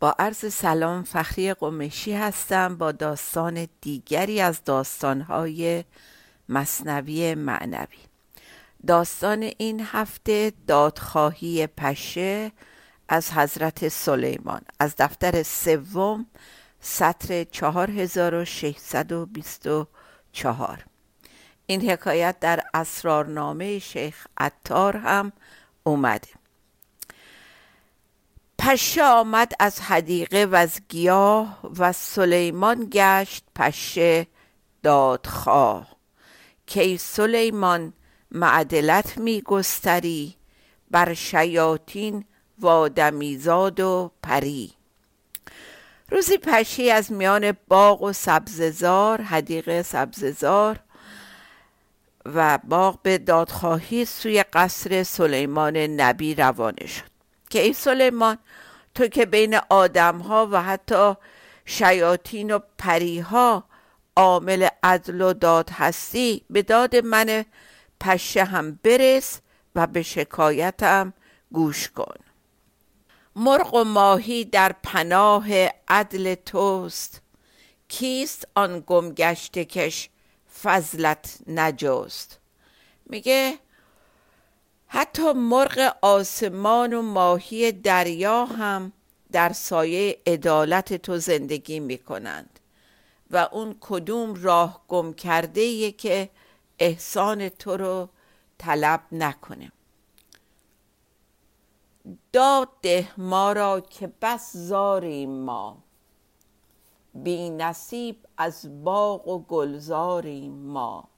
با عرض سلام فخری قمشی هستم با داستان دیگری از داستانهای مصنوی معنوی. داستان این هفته دادخواهی پشه از حضرت سلیمان. از دفتر سوم سطر 4624 این حکایت در اسرارنامه شیخ عطار هم اومده. پشه آمد از حدیقه و از گیاه و سلیمان گشت پشه دادخواه. کی سلیمان معدلت می گستری بر شیاطین و آدمیزاد و پری. روزی پشی از میان باغ و سبززار حدیقه سبززار و باغ به دادخواهی سوی قصر سلیمان نبی روانه شد. که ای سلیمان تو که بین آدم ها و حتی شیاطین و پریها عامل عدل و داد هستی به داد من پشه هم برس و به شکایتم گوش کن. مرغ و ماهی در پناه عدل توست کیست آن گمگشته کش فضلت نجست؟ میگه حتی مرغ آسمان و ماهی دریا هم در سایه عدالت تو زندگی می‌کنند. و اون کدوم راه گم کرده که احسان تو رو طلب نکنه. داد ده ما را که بس زاریم ما. بی نصیب از باغ و گلزاریم ما.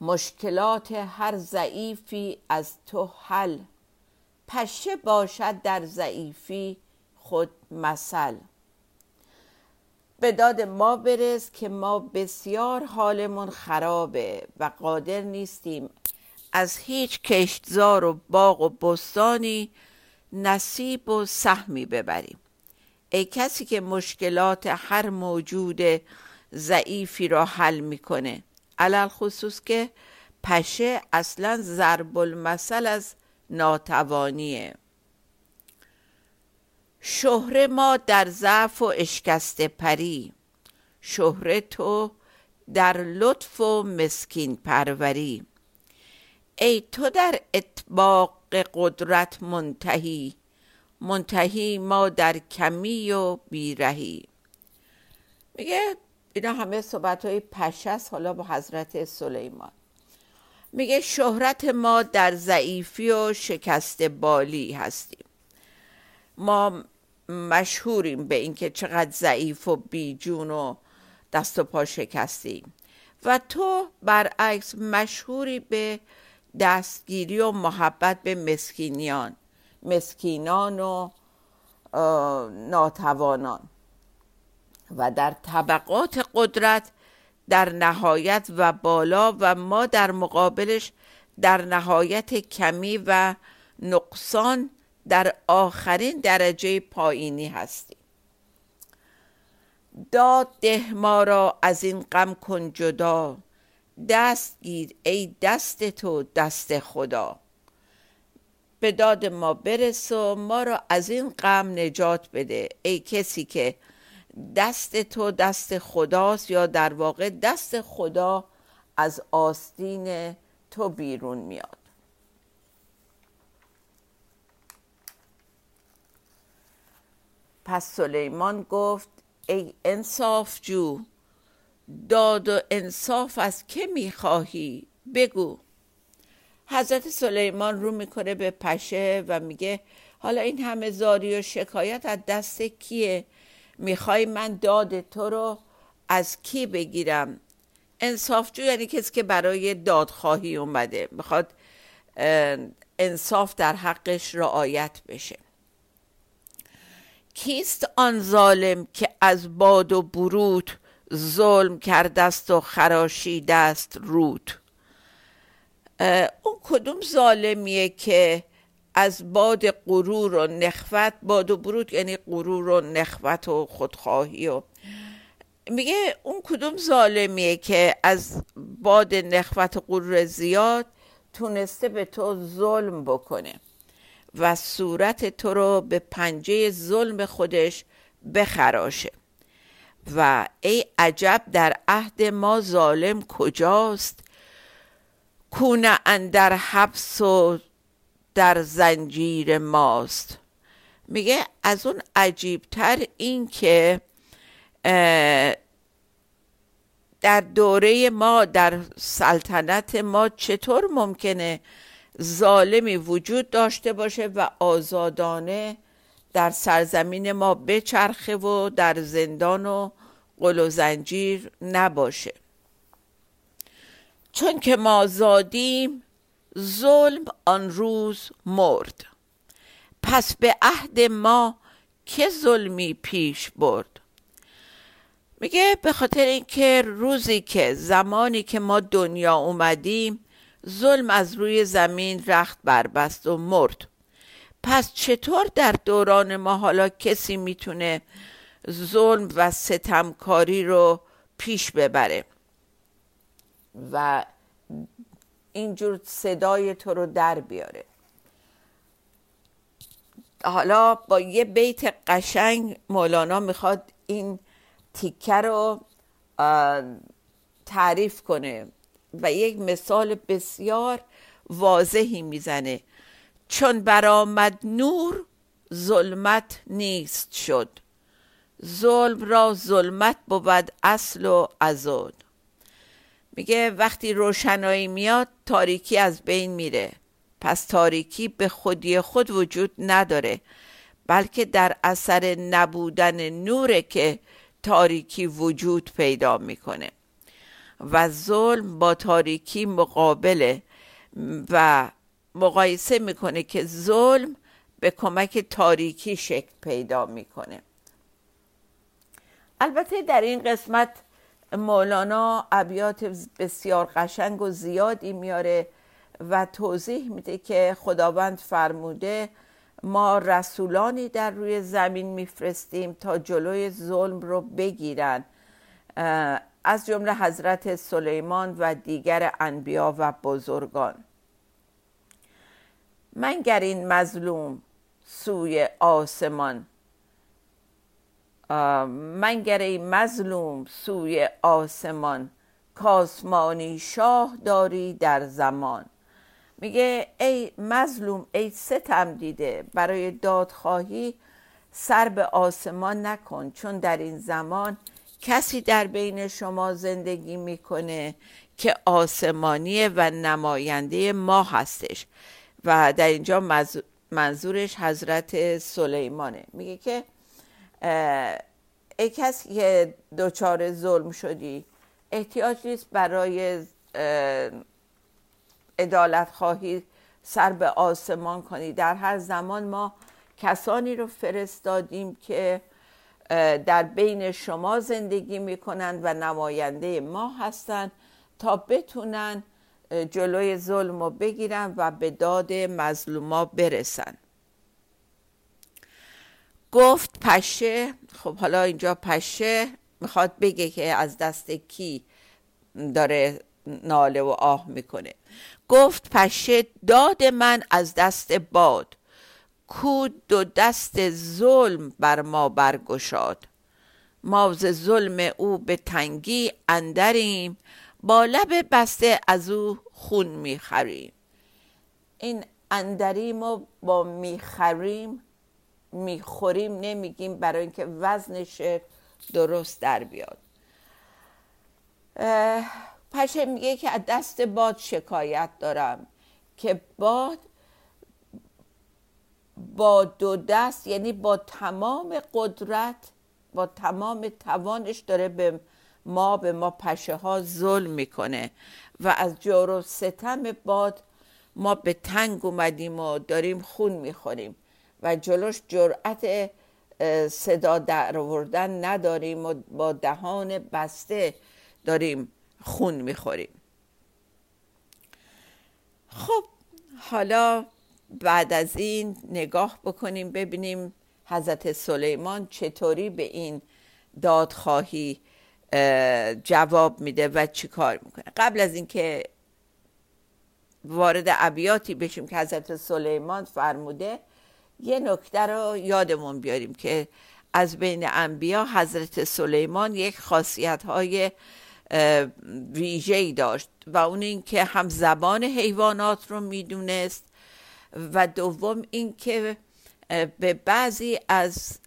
مشکلات هر ضعیفی از تو حل. پشه باشد در ضعیفی خود مثل. به داد ما برس که ما بسیار حالمون خرابه و قادر نیستیم از هیچ کشتزار و باغ و بستانی نصیب و سهمی ببریم. ای کسی که مشکلات هر موجود ضعیفی را حل می‌کنه علل خصوص که پشه اصلا ضرب المثل از ناتوانیه. شهره ما در ضعف و اشکست پری. شهره تو در لطف و مسکین پروری. ای تو در اطباق قدرت منتهی. منتهی ما در کمی و بیرهی. میگه اینا همه صحبت های پشست حالا با حضرت سلیمان. میگه شهرت ما در ضعیفی و شکست بالی هستیم. ما مشهوریم به اینکه چقدر ضعیف و بیجون و دست و پا شکستیم. و تو برعکس مشهوری به دستگیری و محبت به مسکینیان مسکینان و ناتوانان. و در طبقات قدرت در نهایت و بالا و ما در مقابلش در نهایت کمی و نقصان در آخرین درجه پایینی هستیم. داد ده ما را از این غم کن جدا. دست گیر ای دست تو دست خدا. به داد ما برس و ما را از این غم نجات بده. ای کسی که دست تو دست خداست یا در واقع دست خدا از آستین تو بیرون میاد. پس سلیمان گفت ای انصاف جو داد و انصاف از که می‌خواهی؟ بگو. حضرت سلیمان رو می‌کنه به پشه و میگه حالا این همه زاری و شکایت از دست کیه؟ می‌خوای من داد تو رو از کی بگیرم؟ انصافجو یعنی کسی که برای دادخواهی اومده. می‌خواد انصاف در حقش رعایت بشه. کیست آن ظالم که از باد و برود ظلم کردست و خراشیده است رود اون کدوم ظالمیه که از باد غرور و نخوت باد و برود یعنی غرور و نخوت و خودخواهی و میگه اون کدوم ظالمیه که از باد نخوت و غرور زیاد تونسته به تو ظلم بکنه و صورت تو رو به پنجه ظلم خودش بخراشه. و ای عجب در عهد ما ظالم کجاست؟ کونه اندر حبس و در زنجیر ماست. میگه از اون عجیبتر این که در دوره ما در سلطنت ما چطور ممکنه ظالمی وجود داشته باشه و آزادانه در سرزمین ما بچرخه و در زندان و قل و زنجیر نباشه. چون که ما زادیم ظلم آن روز مرد. پس به عهد ما که ظلمی پیش برد؟ میگه به خاطر اینکه روزی که زمانی که ما دنیا اومدیم ظلم از روی زمین رخت بربست و مرد. پس چطور در دوران ما حالا کسی می‌تونه ظلم و ستمکاری رو پیش ببره؟ و اینجور صدای تو رو در بیاره. حالا با یه بیت قشنگ مولانا می‌خواد این تیکه رو تعریف کنه و یک مثال بسیار واضحی می‌زنه. چون برآمد نور ظلمت نیست شد. ظلم را ظلمت بود اصل و ازود میگه وقتی روشنایی میاد تاریکی از بین میره. پس تاریکی به خودی خود وجود نداره بلکه در اثر نبودن نوره که تاریکی وجود پیدا می‌کنه. و ظلم با تاریکی مقابله و مقایسه می‌کنه که ظلم به کمک تاریکی شکل پیدا می‌کنه. البته در این قسمت مولانا ابیات بسیار قشنگ و زیادی میاره و توضیح میده که خداوند فرموده ما رسولانی در روی زمین میفرستیم تا جلوی ظلم رو بگیرن. از جمله حضرت سلیمان و دیگر انبیا و بزرگان. منگر این مظلوم سوی آسمان منگر مظلوم سوی آسمان کاسمانی شاه داری در زمان. میگه ای مظلوم ای ستم دیده برای دادخواهی سر به آسمان نکن چون در این زمان کسی در بین شما زندگی می‌کنه که آسمانیه و نماینده ما هستش. و در اینجا منظورش حضرت سلیمانه. میگه که ای کسی که دچار ظلم شدی احتیاج نیست برای ادالت خواهی سر به آسمان کنی. در هر زمان ما کسانی رو فرستادیم که در بین شما زندگی می‌کنند و نماینده ما هستند تا بتونن جلوی ظلم رو بگیرن و به داد مظلوما برسن. گفت پشه خب حالا اینجا پشه می‌خواد بگه که از دست کی داره ناله و آه می‌کنه. گفت پشه داد من از دست باد کو دو دست ظلم بر ما برگشاد. ما ز ظلم او به تنگی اندریم با لب بسته از او خون می‌خریم. این اندریم و با می‌خریم می‌خوریم نمیگیم برای اینکه وزنش درست در بیاد. پشه میگه که از دست باد شکایت دارم که باد با دو دست یعنی با تمام قدرت با تمام توانش داره به ما به ما پشه ها ظلم می‌کنه و از جور و ستم باد ما به تنگ اومدیم و داریم خون می‌خوریم. و جلوش جرأت صدا در آوردن نداریم و با دهان بسته داریم خون می‌خوریم. خب حالا بعد از این نگاه بکنیم ببینیم حضرت سلیمان چطوری به این دادخواهی جواب میده و چی کار می‌کنه. قبل از اینکه وارد ابیاتی بشیم که حضرت سلیمان فرموده یه نکته رو یادمون بیاریم که از بین انبیا حضرت سلیمان یک خاصیت های ویژه‌ای داشت و اون اینکه هم زبان حیوانات رو می‌دونست و دوم اینکه به بعضی از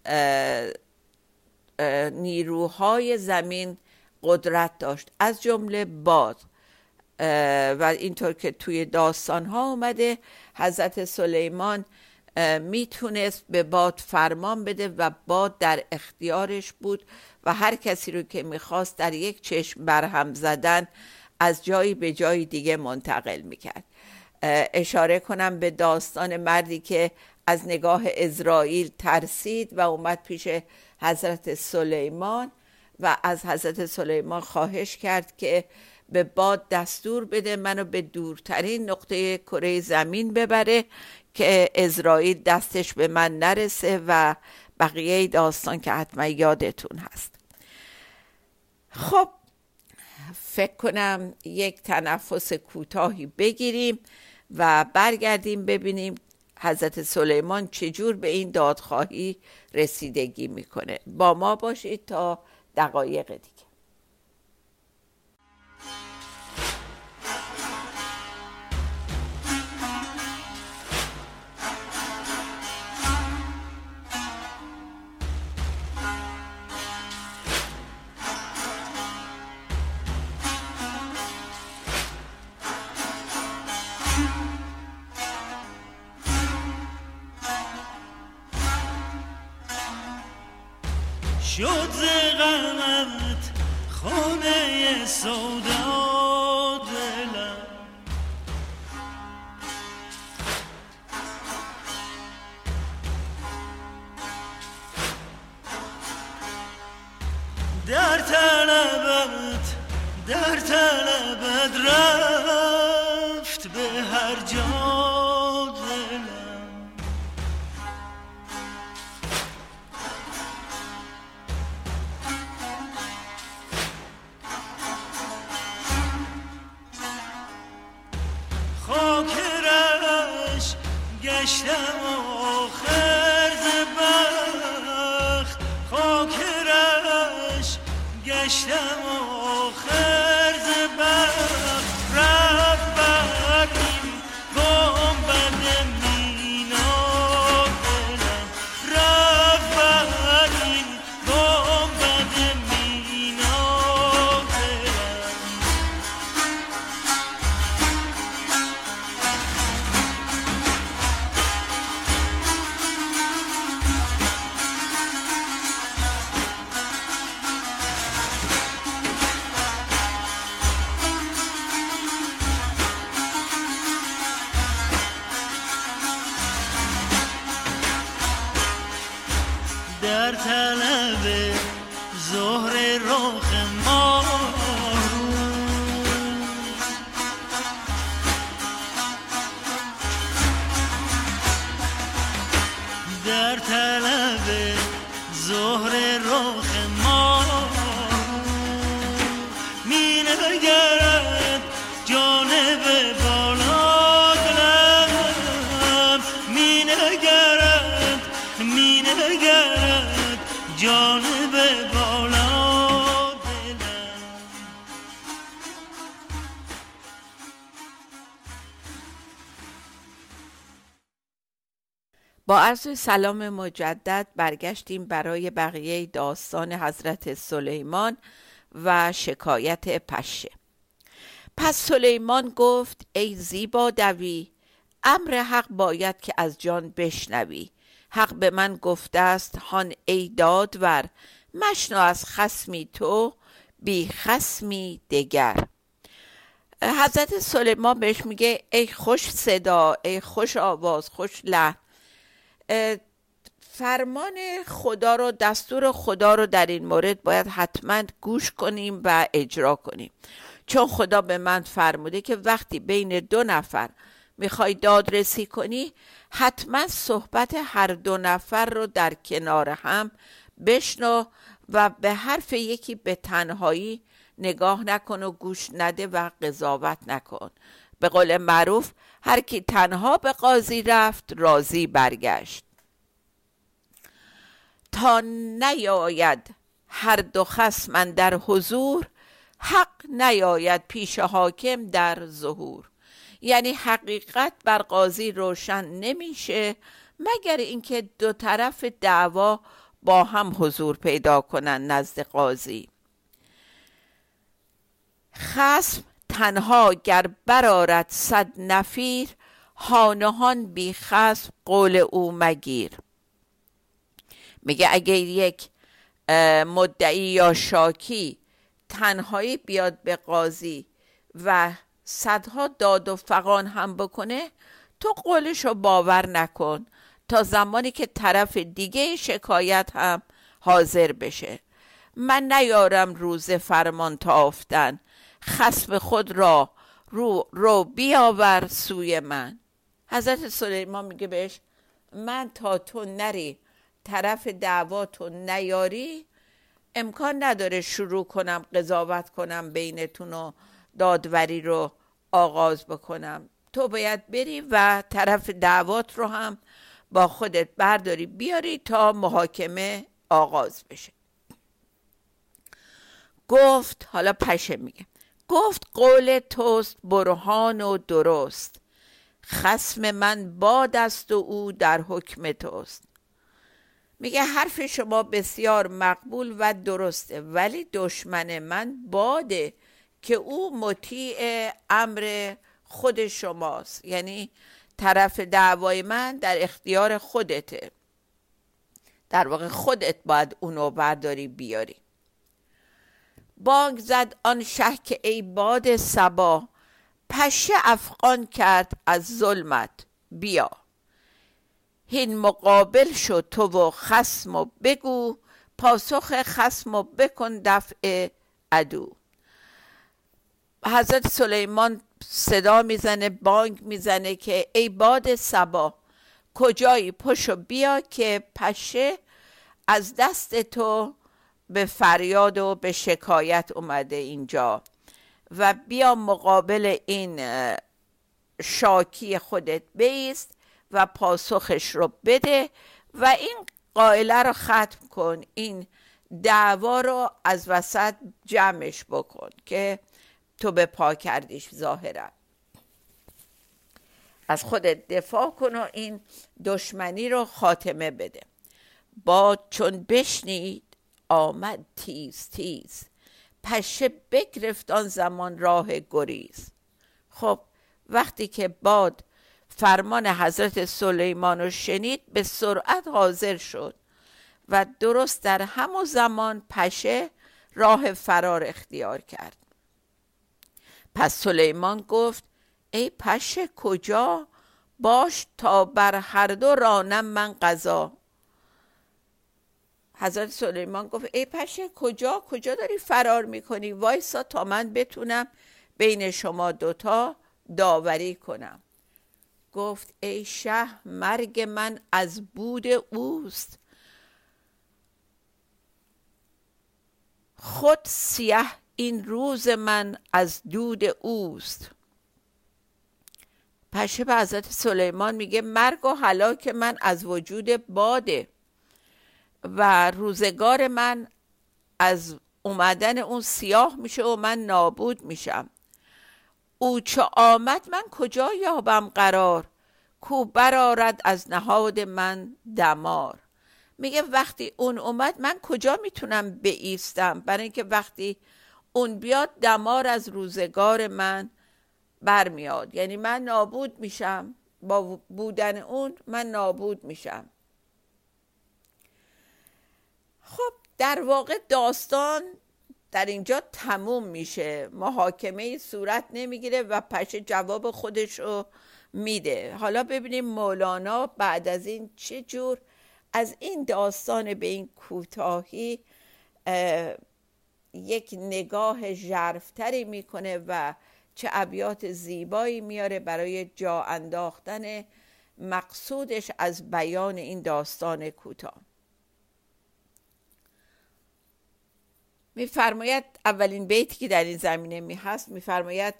نیروهای زمین قدرت داشت. از جمله باد. و اینطور که توی داستان ها اومده حضرت سلیمان می‌تونست به باد فرمان بده و باد در اختیارش بود و هر کسی رو که می‌خواست در یک چشم برهم زدن از جایی به جای دیگه منتقل می‌کرد. اشاره کنم به داستان مردی که از نگاه اسرائیل ترسید و اومد پیش حضرت سلیمان و از حضرت سلیمان خواهش کرد که به باد دستور بده منو به دورترین نقطه کره زمین ببره که اسرائیل دستش به من نرسه و بقیه داستان که حتما یادتون هست. خب فکر کنم یک تنفس کوتاهی بگیریم و برگردیم ببینیم حضرت سلیمان چجور به این دادخواهی رسیدگی می‌کنه. با ما باشید تا دقایق دیگه. شد ز غمت خانه سودا. گشتم آخر. در طلب ظهر رو با عرض سلام مجدد برگشتیم برای بقیه داستان حضرت سلیمان و شکایت پشه. پس سلیمان گفت ای زیبا دوی امر حق باید که از جان بشنوی. حق به من گفته است هان ای دادور مشنو از خسمی تو بی خسمی دگر. حضرت سلیمان بهش میگه ای خوش صدا ای خوش آواز خوش لحن. فرمان خدا رو دستور خدا رو در این مورد باید حتما گوش کنیم و اجرا کنیم. چون خدا به من فرموده که وقتی بین دو نفر می‌خوای دادرسی کنی حتما صحبت هر دو نفر رو در کنار هم بشنو و به حرف یکی به تنهایی نگاه نکن و گوش نده و قضاوت نکن. به قول معروف هر کی تنها به قاضی رفت راضی برگشت. تا نیاید هر دو خصم در حضور حق نیاید پیش حاکم در ظهور. یعنی حقیقت بر قاضی روشن نمیشه مگر اینکه دو طرف دعوا با هم حضور پیدا کنند نزد قاضی. خصم تنها گر برارد صد نفیر هانهان بی خصم قول او مگیر. میگه اگه یک مدعی یا شاکی تنهایی بیاد به قاضی و صدها داد و فقان هم بکنه تو قولش رو باور نکن تا زمانی که طرف دیگه شکایت هم حاضر بشه. من نیارم روز فرمان تافتن خسب خود را رو, رو بیاور سوی من. حضرت سلیمان میگه بهش من تا تو نری طرف دعواتو نیاری امکان نداره شروع کنم قضاوت کنم بینتون و دادوری رو آغاز بکنم. تو باید بری و طرف دعوات رو هم با خودت برداری بیاری تا محاکمه آغاز بشه. گفت حالا پشه میگه. گفت قول توست برهان و درست. خسم من باد است و او در حکم توست. میگه حرف شما بسیار مقبول و درسته ولی دشمن من باده که او مطیع امر خود شماست. یعنی طرف دعوای من در اختیار خودته. در واقع خودت باید اونو برداری بیاری. بانگ زد آن شه که ای باد سبا پشه افغان کرد از ظلمت. بیا. هین مقابل شو تو و خسم و بگو. پاسخ خسم و بکن دفع عدو. حضرت سلیمان صدا می‌زنه بانگ می‌زنه که ای باد سبا کجایی؟ پشو بیا که پشه از دست تو به فریاد و به شکایت اومده اینجا. و بیا مقابل این شاکی خودت بیست و پاسخش رو بده و این قائله رو ختم کن. این دعوا رو از وسط جمعش بکن که تو به پا کردیش ظاهرا. از خودت دفاع کن و این دشمنی رو خاتمه بده. با چون بشنید آمد تیز تیز. پشه بگرفت آن زمان راه گریز. خب وقتی که باد فرمان حضرت سلیمان رو شنید به سرعت حاضر شد و درست در همون زمان پشه راه فرار اختیار کرد. پس سلیمان گفت ای پشه کجا؟ باش تا بر هر دو رانم من قضا. حضرت سلیمان گفت ای پشه کجا؟ کجا داری فرار می‌کنی؟ وایسا تا من بتونم بین شما دوتا داوری کنم. گفت ای شه مرگ من از بود اوست. خود سیه این روز من از دود اوست. پشه به حضرت سلیمان میگه مرگ و حلاک من از وجود باده. و روزگار من از اومدن اون سیاه میشه و من نابود میشم. او چه آمد من کجا یابم قرار؟ کو برارد از نهاد من دمار. میگه وقتی اون اومد من کجا می‌تونم بیستم؟ برای اینکه وقتی اون بیاد دمار از روزگار من برمیاد. یعنی من نابود میشم. با بودن اون من نابود میشم. خب در واقع داستان در اینجا تموم میشه. محاکمه صورت نمی‌گیره و پشه جواب خودش رو میده. حالا ببینیم مولانا بعد از این چه جور از این داستان به این کوتاهی یک نگاه ژرفتری می‌کنه و چه ابیات زیبایی میاره برای جا انداختن مقصودش از بیان این داستان کوتاه. میفرماید اولین بیتی که در این زمینه می هست میفرماید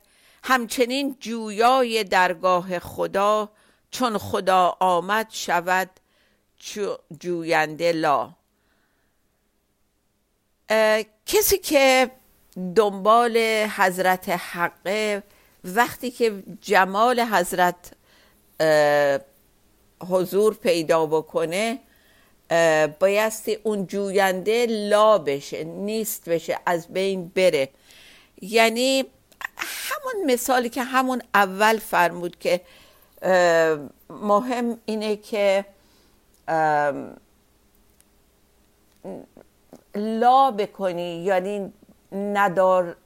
همچنین جویای درگاه خدا چون خدا آمد شود جوینده لا. کسی که دنبال حضرت حقه وقتی که جمال حضرت حضور پیدا بکنه بایستی اون جوینده لا بشه نیست بشه از بین بره. یعنی همون مثالی که همون اول فرمود که مهم اینه که لا بکنی یعنی ندار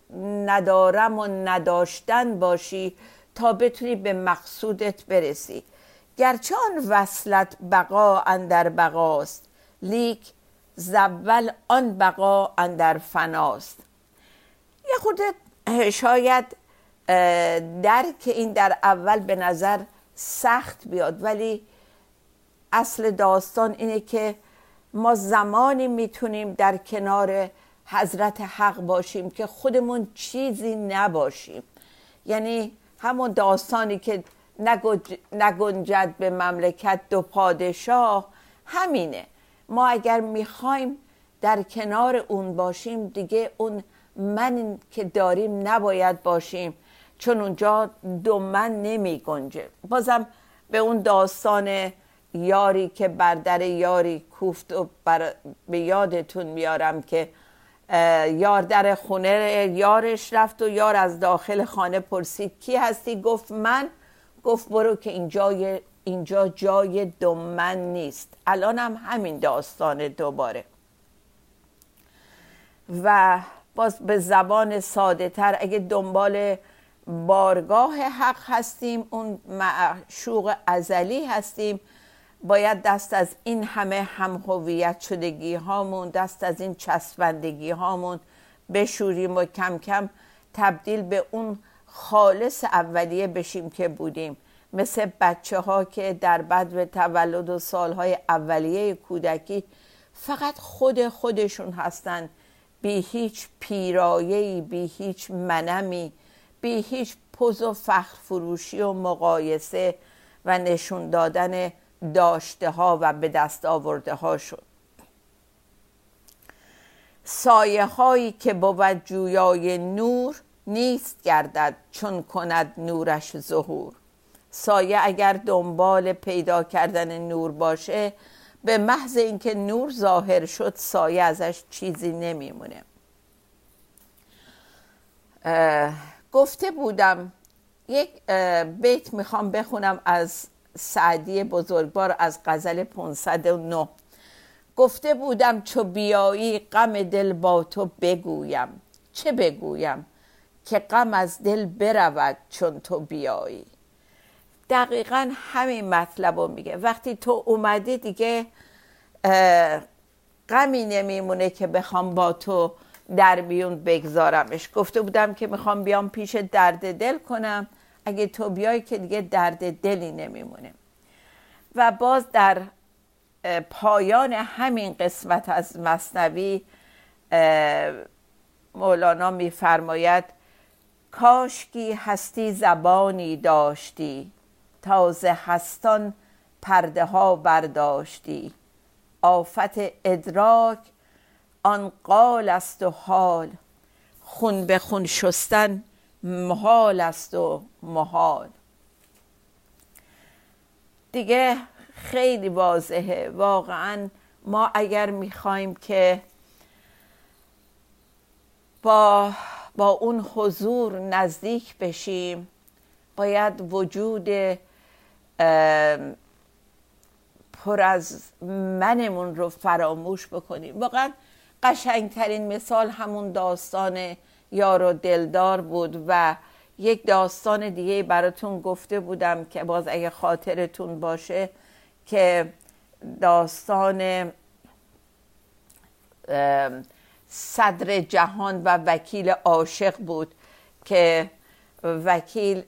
ندارم و نداشتن باشی تا بتونی به مقصودت برسی. گرچه آن وصلت بقا اندر بقاست لیک زول آن بقا اندر فناست. یه خود شاید درک این در اول به نظر سخت بیاد ولی اصل داستان اینه که ما زمانی می‌تونیم در کنار حضرت حق باشیم که خودمون چیزی نباشیم. یعنی همون داستانی که نگنجد به مملکت دو پادشاه. همینه. ما اگر می‌خوایم در کنار اون باشیم دیگه اون من که داریم نباید باشیم. چون اونجا دو من نمی گنجه بازم به اون داستان یاری که بر در یاری کوفت و بر... به یادتون میارم که یار در خونه یارش رفت و یار از داخل خانه پرسید کی هستی؟ گفت من گفت برو که اینجا اینجا جای دومن نیست. الان هم همین داستان دوباره. و باز به زبان ساده تر اگه دنبال بارگاه حق هستیم اون معشوق ازلی هستیم باید دست از این همه هم هویت شدگی هامون دست از این چسبندگی هامون بشوریم و کم کم تبدیل به اون خالص اولیه بشیم که بودیم. مثل بچه ها که در بد و تولد و سالهای اولیه کودکی فقط خود خودشون هستن. بی هیچ پیرایهی بی هیچ منمی بی هیچ پوز و فخر فروشی و مقایسه و نشون دادن داشته ها و به دست آورده ها شد. سایه هایی که بود جویای نور نیست گردد چون کند نورش ظهور. سایه اگر دنبال پیدا کردن نور باشه به محض اینکه نور ظاهر شد سایه ازش چیزی نمیمونه. گفته بودم یک بیت می‌خوام بخونم از سعدی بزرگوار از غزل 509 گفته بودم چو بیایی غم دل با تو بگویم. چه بگویم؟ که غم از دل برود چون تو بیایی. دقیقا همین مطلب رو میگه. وقتی تو اومدی دیگه غمی نمیمونه که بخوام با تو در بیون بگذارمش. گفته بودم که می‌خوام بیام پیش درد دل کنم. اگه تو بیای که دیگه درد دلی نمیمونه. و باز در پایان همین قسمت از مصنوی مولانا میفرماید کاشکی هستی زبانی داشتی تازه هستان پرده ها برداشتی. آفت ادراک آن قال است و حال خون به خون شستن محال است و محال. دیگه خیلی واضحه واقعا ما اگر می‌خوایم که با با اون حضور نزدیک بشیم. باید وجود پر از منمون رو فراموش بکنیم. واقعا قشنگترین مثال همون داستان یار و دلدار بود و یک داستان دیگه براتون گفته بودم که باز اگه خاطرتون باشه که داستان صدر جهان و وکیل عاشق بود که وکیل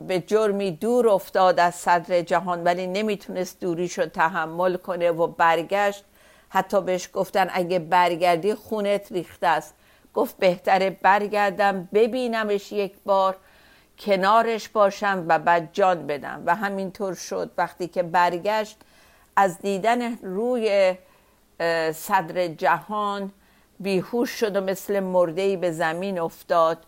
به جرمی دور افتاد از صدر جهان ولی نمی‌تونست دوریش رو تحمل کنه و برگشت. حتی بهش گفتن اگه برگردی خونت ریخته است. گفت بهتره برگردم ببینمش یک بار کنارش باشم و بعد جان بدم. و همینطور شد. وقتی که برگشت از دیدن روی صدر جهان بیهوش شد و مثل مردهی به زمین افتاد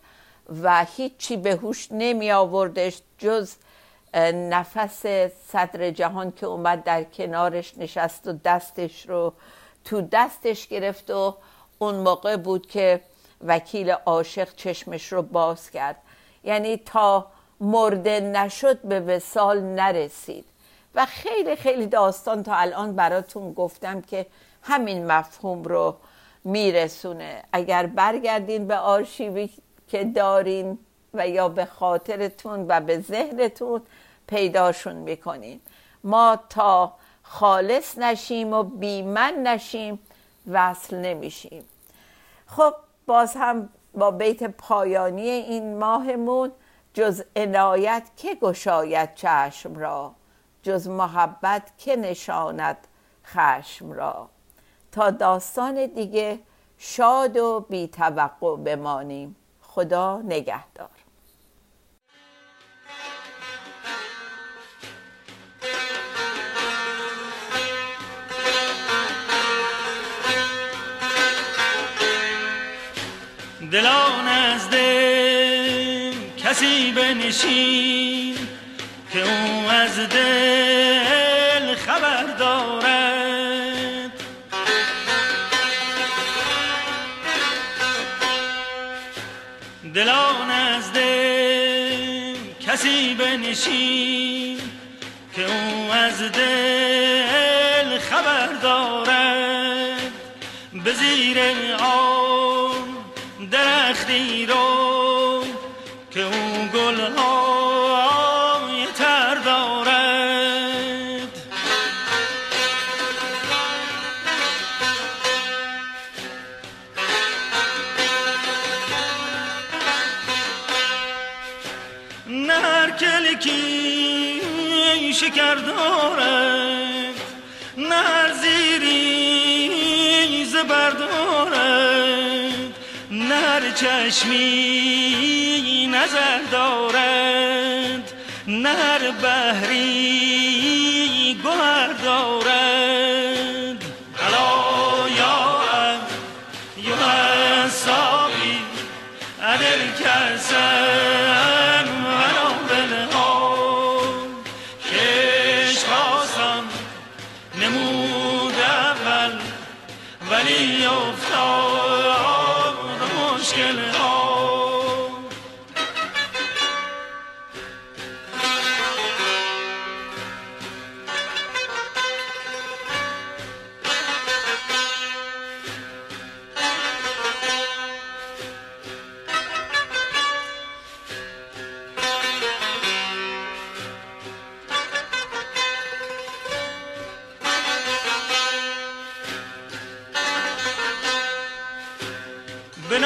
و هیچی به هوش نمی آوردش جز نفس صدر جهان که اومد در کنارش نشست و دستش رو تو دستش گرفت و اون موقع بود که وکیل عاشق چشمش رو باز کرد. یعنی تا مرده نشد به وسال نرسید. و خیلی خیلی داستان تا الان براتون گفتم که همین مفهوم رو میرسونه. اگر برگردین به آرشیوی که دارین و یا به خاطرتون و به ذهنتون پیداشون می‌کنین. ما تا خالص نشیم و بیمن نشیم وصل نمیشیم. خب باز هم با بیت پایانی این ماهمون جز عنایت که گشاید چشم را؟ جز محبت که نشاند خشم را؟ تا داستان دیگه شاد و بی توقع بمانیم. خدا نگهدار. دلان از دل کسی بنشین که او از دل کسی بنشین که او از دل خبر دارد. به زیر آن چشمی نظر دارد نه هر بحری گوهر دارد. الا یا یا حسابی ادر کسن به